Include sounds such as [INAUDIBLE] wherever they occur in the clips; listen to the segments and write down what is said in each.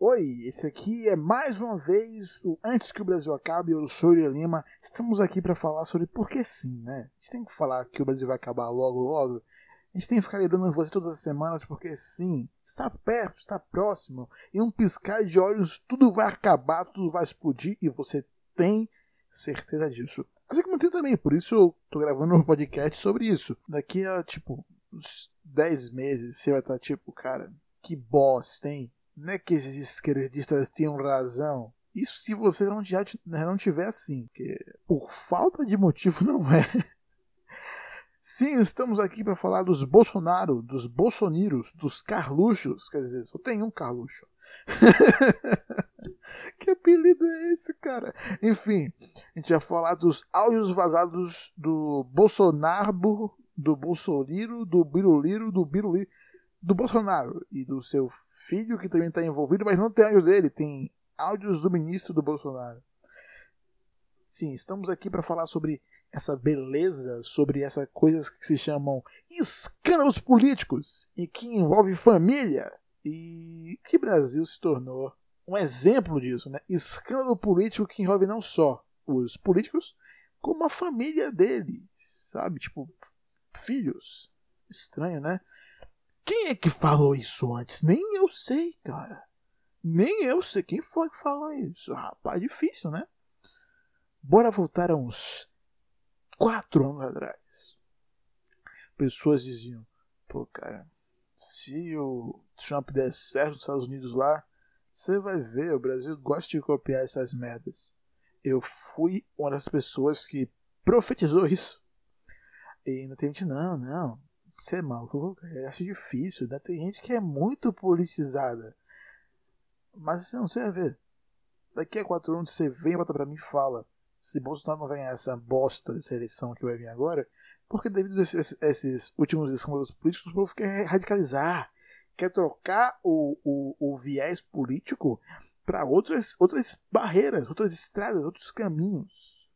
Oi, esse aqui é mais uma vez o Antes que o Brasil acabe, eu sou Yuri Lima. Estamos aqui para falar sobre por que sim, né? A gente tem que falar que o Brasil vai acabar logo, logo. A gente tem que ficar lembrando você todas as semanas porque sim, está perto, está próximo. Em um piscar de olhos tudo vai acabar, tudo vai explodir e você tem certeza disso. Assim como eu também, por isso eu tô gravando um podcast sobre isso. Daqui a, tipo, uns 10 meses você vai estar tipo, cara, que bosta, hein? Não é que esses esquerdistas tinham razão. Isso se você não, já, não tiver assim. Porque por falta de motivo [LAUGHS] não é. Sim, estamos aqui para falar dos Bolsonaro, dos Bolsoniros, dos Carluxos. Quer dizer, só tem um Carluxo. [LAUGHS] que apelido é esse, cara? Enfim, a gente vai falar dos áudios vazados do Bolsonaro, do Bolsonaro, do Biruliro, do Biruliro do Bolsonaro e do seu filho, que também está envolvido, mas não tem áudios dele, tem áudios do ministro do Bolsonaro. Sim, estamos aqui para falar sobre essa beleza, sobre essas coisas que se chamam escândalos políticos e que envolve família. E que Brasil se tornou um exemplo disso, né? Escândalo político que envolve não só os políticos, como a família deles, sabe? Tipo, filhos. Estranho, né? Quem é que falou isso antes? Nem eu sei, cara. Nem eu sei. Quem foi que falou isso? Rapaz, difícil, né? Bora voltar a uns quatro anos atrás. Pessoas diziam: pô, cara, se o Trump der certo nos Estados Unidos lá, você vai ver, o Brasil gosta de copiar essas merdas. Eu fui uma das pessoas que profetizou isso. E ainda tem gente, não, não, você é maluco, eu acho difícil, né? Tem gente que é muito politizada. Mas você não sei ver. Daqui a quatro anos você vem e volta pra mim e fala: se Bolsonaro não ganhar essa bosta dessa eleição que vai vir agora, porque devido a esses, esses últimos escândalos políticos, o povo quer radicalizar, quer trocar o, o, o viés político para outras, outras barreiras, outras estradas, outros caminhos.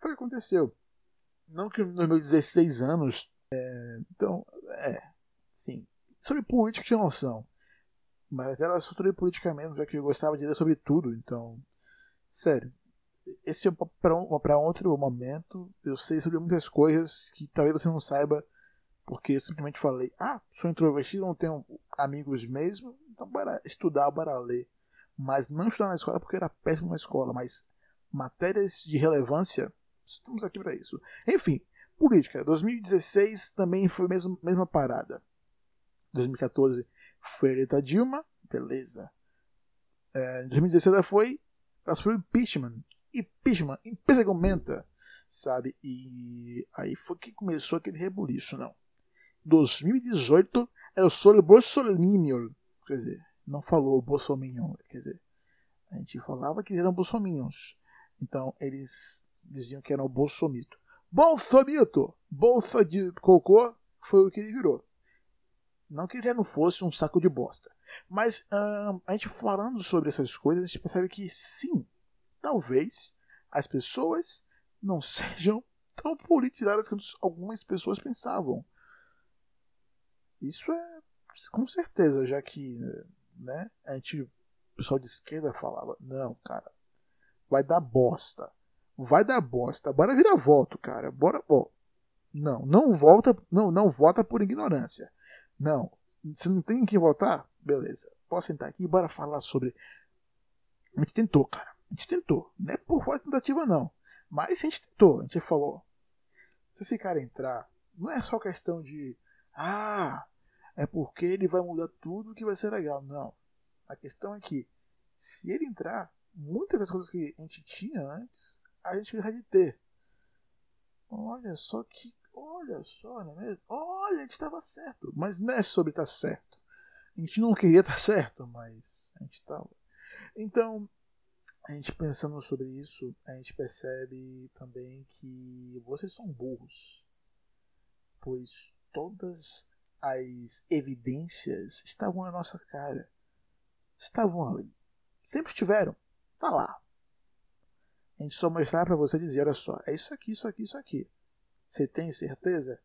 Foi o que aconteceu. Não que nos meus 16 anos então, é, sim. Sobre política tinha noção. Mas era sobre política mesmo, já que eu gostava de ler sobre tudo, então. Sério. Esse é para um, outro momento. Eu sei sobre muitas coisas que talvez você não saiba, porque eu simplesmente falei: ah, sou introvertido, não tenho amigos mesmo, então bora estudar, bora ler. Mas não estudar na escola porque era péssimo na escola, mas matérias de relevância, estamos aqui para isso. Enfim, Política. 2016 também foi a mesma, mesma parada. 2014 foi eleita Dilma, beleza. É, 2016 ela foi, ela foi impeachment. Impeachment, empresa que aumenta, sabe? E aí foi que começou aquele rebuliço, não. 2018 é o solo Bolsonaro, quer dizer, não falou Bolsonaro, quer dizer, a gente falava que eram bolsominions. Então eles diziam que eram o bolsomito. Bolsomito, bolsa de cocô, foi o que ele virou. Não que ele já não fosse um saco de bosta. Mas hum, a gente falando sobre essas coisas, a gente percebe que sim, talvez as pessoas não [LAUGHS] sejam tão politizadas quanto algumas pessoas pensavam. Isso é com certeza, já que né, a gente, o pessoal de esquerda falava, não, cara, vai dar bosta vai dar bosta. Bora virar voto, cara. Bora. Ó, não, não volta, não, não vota por ignorância. Não, você não tem que votar? Beleza. Posso sentar aqui e bora falar sobre. A gente tentou, cara. A gente tentou. Não é por falta tentativa, não. Mas a gente tentou. A gente falou. Se esse cara entrar, não é só questão de. Ah, é porque ele vai mudar tudo que vai ser legal. Não. A questão é que, se ele entrar, muitas das coisas que a gente tinha antes a gente vai ter. Olha só que. Olha só, não é mesmo? Olha, a gente estava certo. Mas não é sobre estar tá certo. A gente não queria estar tá certo, mas a gente estava. Então, a gente pensando sobre isso, a gente percebe também que vocês são burros. Pois todas as evidências estavam na nossa cara. Estavam ali. Sempre tiveram. Tá lá. A gente só mostrar para você dizer, olha só, é isso aqui, isso aqui, isso aqui. Você tem certeza?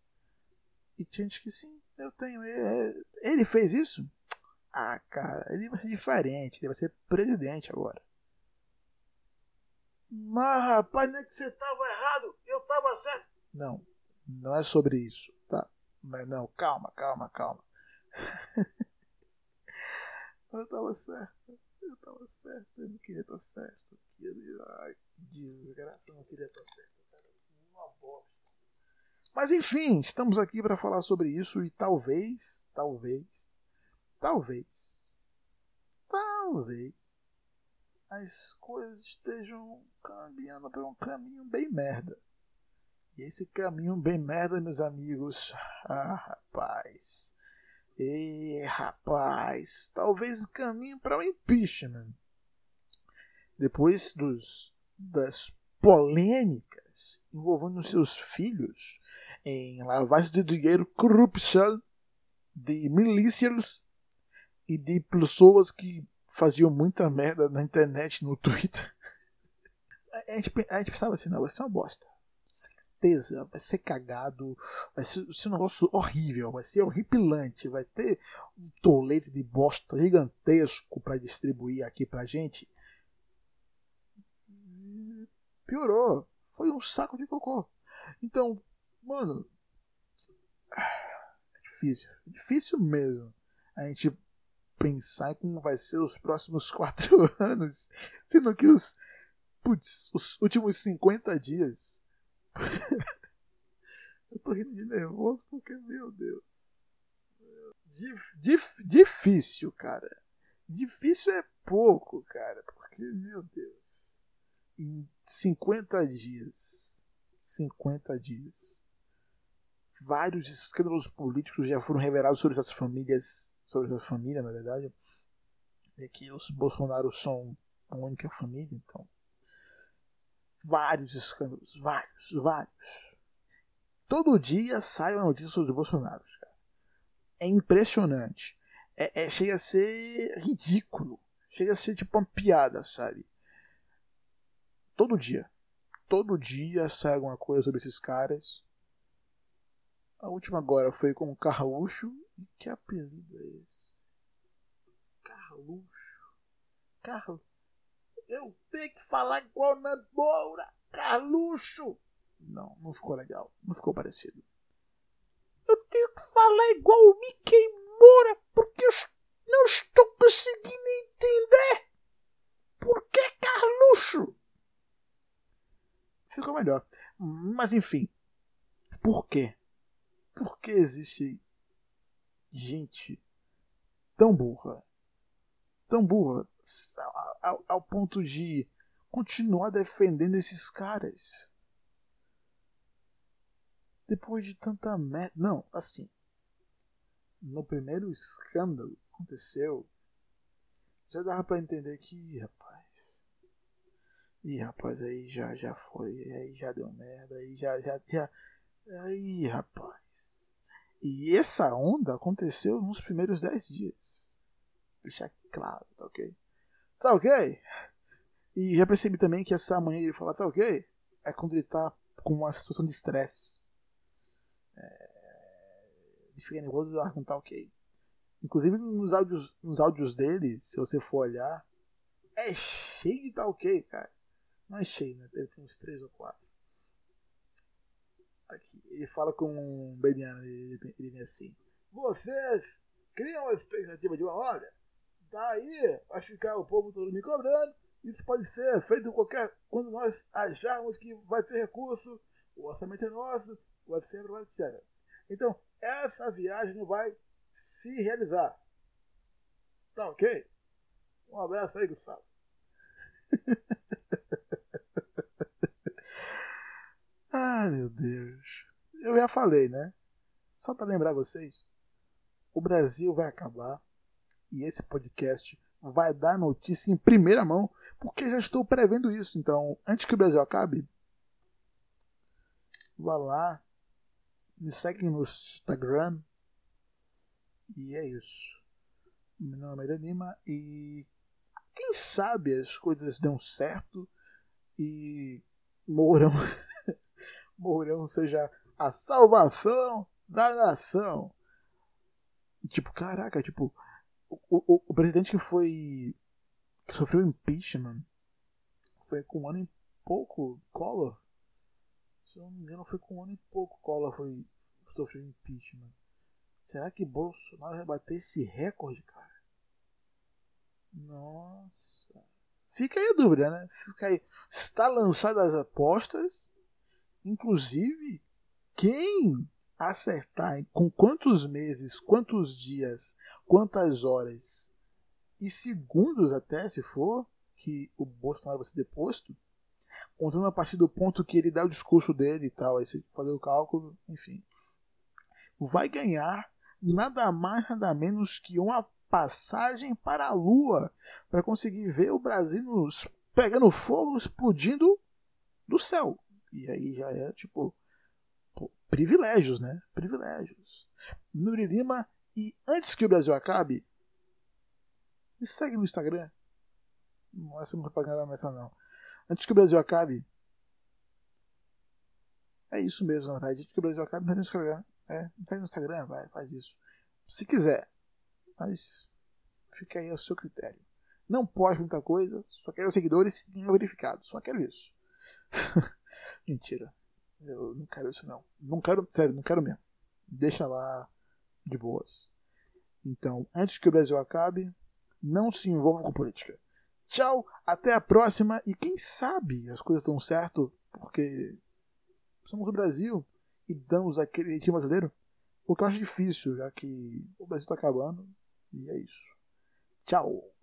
E tinha gente que sim, eu tenho. É, ele fez isso? Ah, cara, ele vai ser diferente, ele vai ser presidente agora. Mas, rapaz, não é que você tava errado, eu tava certo. Não, não é sobre isso, tá? Mas não, calma, calma, calma. [LAUGHS] eu tava certo, eu tava certo, eu não queria estar certo. Ai, desgraça, não queria estar certo, cara. Uma bosta. Mas enfim, estamos aqui para falar sobre isso e talvez, talvez, talvez, talvez as coisas estejam caminhando por um caminho bem merda. E esse caminho bem merda, meus amigos, ah, rapaz, e rapaz, talvez caminho para o um impeachment. Depois dos das polêmicas envolvendo seus filhos em lavagem de dinheiro, corrupção de milícias e de pessoas que faziam muita merda na internet, no Twitter. [LAUGHS] A gente, a gente pensava assim, não, vai ser uma bosta. Certeza, vai ser cagado, vai ser, vai ser um negócio horrível, vai ser horripilante, vai ter um tolete de bosta gigantesco para distribuir aqui pra gente. Piorou. Foi um saco de cocô. Então, Mano. É difícil. É difícil mesmo. A gente pensar em como vai ser os próximos [LAUGHS] quatro anos. Sendo que os. Putz, os últimos 50 dias. [LAUGHS] Eu tô rindo de nervoso porque, meu Deus. Dif, dif, difícil, cara. Difícil é pouco, cara. Porque, meu Deus. Em 50 dias. 50 dias vários escândalos políticos já foram revelados sobre essas famílias, sobre essa família, na verdade. É que os Bolsonaro são a única família, então. Vários escândalos, vários, vários. Todo dia sai uma notícia sobre Bolsonaro, cara. É impressionante. É, é, chega a ser ridículo. Chega a ser tipo uma piada, sabe? Todo dia. Todo dia sai alguma coisa sobre esses caras. A última agora foi com o Carluxo. Que apelido é esse? Carluxo. Carlos. Eu tenho que falar igual na Moura. Carluxo. Não, não ficou legal. Não ficou parecido. Eu tenho que falar igual o Mickey Moura porque eu não estou conseguindo entender. Por que Carluxo? Ficou melhor. Mas enfim. Por quê? por que existe gente tão burra, tão burra, ao, ao ponto de continuar defendendo esses caras? Depois de tanta merda. Não, assim. No primeiro escândalo que aconteceu, já dava para entender que, rapaz. Ih, rapaz, aí já, já foi. Aí já deu merda. Aí já, já, já. Aí, rapaz. E essa onda aconteceu nos primeiros 10 dias. Deixar claro, tá ok? Tá ok? E já percebi também que essa manhã ele fala, tá ok? É quando ele tá com uma situação de estresse. É... Ele fica nervoso e tá ok. Inclusive nos áudios, nos áudios dele, se você for olhar, é cheio de tá ok, cara. Não é cheio, né? Ele tem uns 3 ou 4. Aqui, ele fala com um Bebiano, ele, ele vem assim: Vocês criam uma expectativa de uma hora, daí vai ficar o povo todo me cobrando. Isso pode ser feito qualquer. quando nós acharmos que vai ter recurso, o orçamento é nosso, vai ser, etc. Então, essa viagem não vai se realizar. Tá ok? Um abraço aí, Gustavo. [LAUGHS] Ah, meu Deus. Eu já falei, né? Só para lembrar vocês, o Brasil vai acabar e esse podcast vai dar notícia em primeira mão, porque já estou prevendo isso. Então, antes que o Brasil acabe, vá lá, me segue no Instagram e é isso. Meu nome é Danima e quem sabe as coisas dão certo e moram [LAUGHS] Mourão seja a salvação da nação. Tipo, caraca, tipo, o, o, o presidente que foi. que sofreu impeachment foi com um ano e pouco, Collor. Se eu não me engano, foi com um ano e pouco Collor foi sofreu impeachment. Será que Bolsonaro vai bater esse recorde, cara? Nossa. Fica aí a dúvida, né? Fica aí. Está lançadas as apostas. Inclusive, quem acertar com quantos meses, quantos dias, quantas horas e segundos até, se for, que o Bolsonaro vai ser deposto, contando a partir do ponto que ele dá o discurso dele e tal, aí você fazer o cálculo, enfim, vai ganhar nada mais, nada menos que uma passagem para a Lua para conseguir ver o Brasil nos pegando fogo, explodindo do céu. E aí já é tipo pô, privilégios, né? Privilégios. Nuri Lima, e antes que o Brasil acabe, me segue no Instagram. Não é essa propaganda não essa não. Antes que o Brasil acabe. É isso mesmo, na verdade. Antes que o Brasil acabe, no Instagram. É, não tá no Instagram, vai, faz isso. Se quiser. Mas fica aí ao seu critério. Não pode muita coisa, só quero seguidores e verificados. Só quero isso. [LAUGHS] Mentira. Eu não quero isso não. Não quero, sério, não quero mesmo. Deixa lá de boas. Então, antes que o Brasil acabe, não se envolva com política. Tchau, até a próxima e quem sabe as coisas estão certo porque somos o Brasil e damos aquele jeitinho brasileiro? O que eu acho difícil, já que o Brasil está acabando. E é isso. Tchau.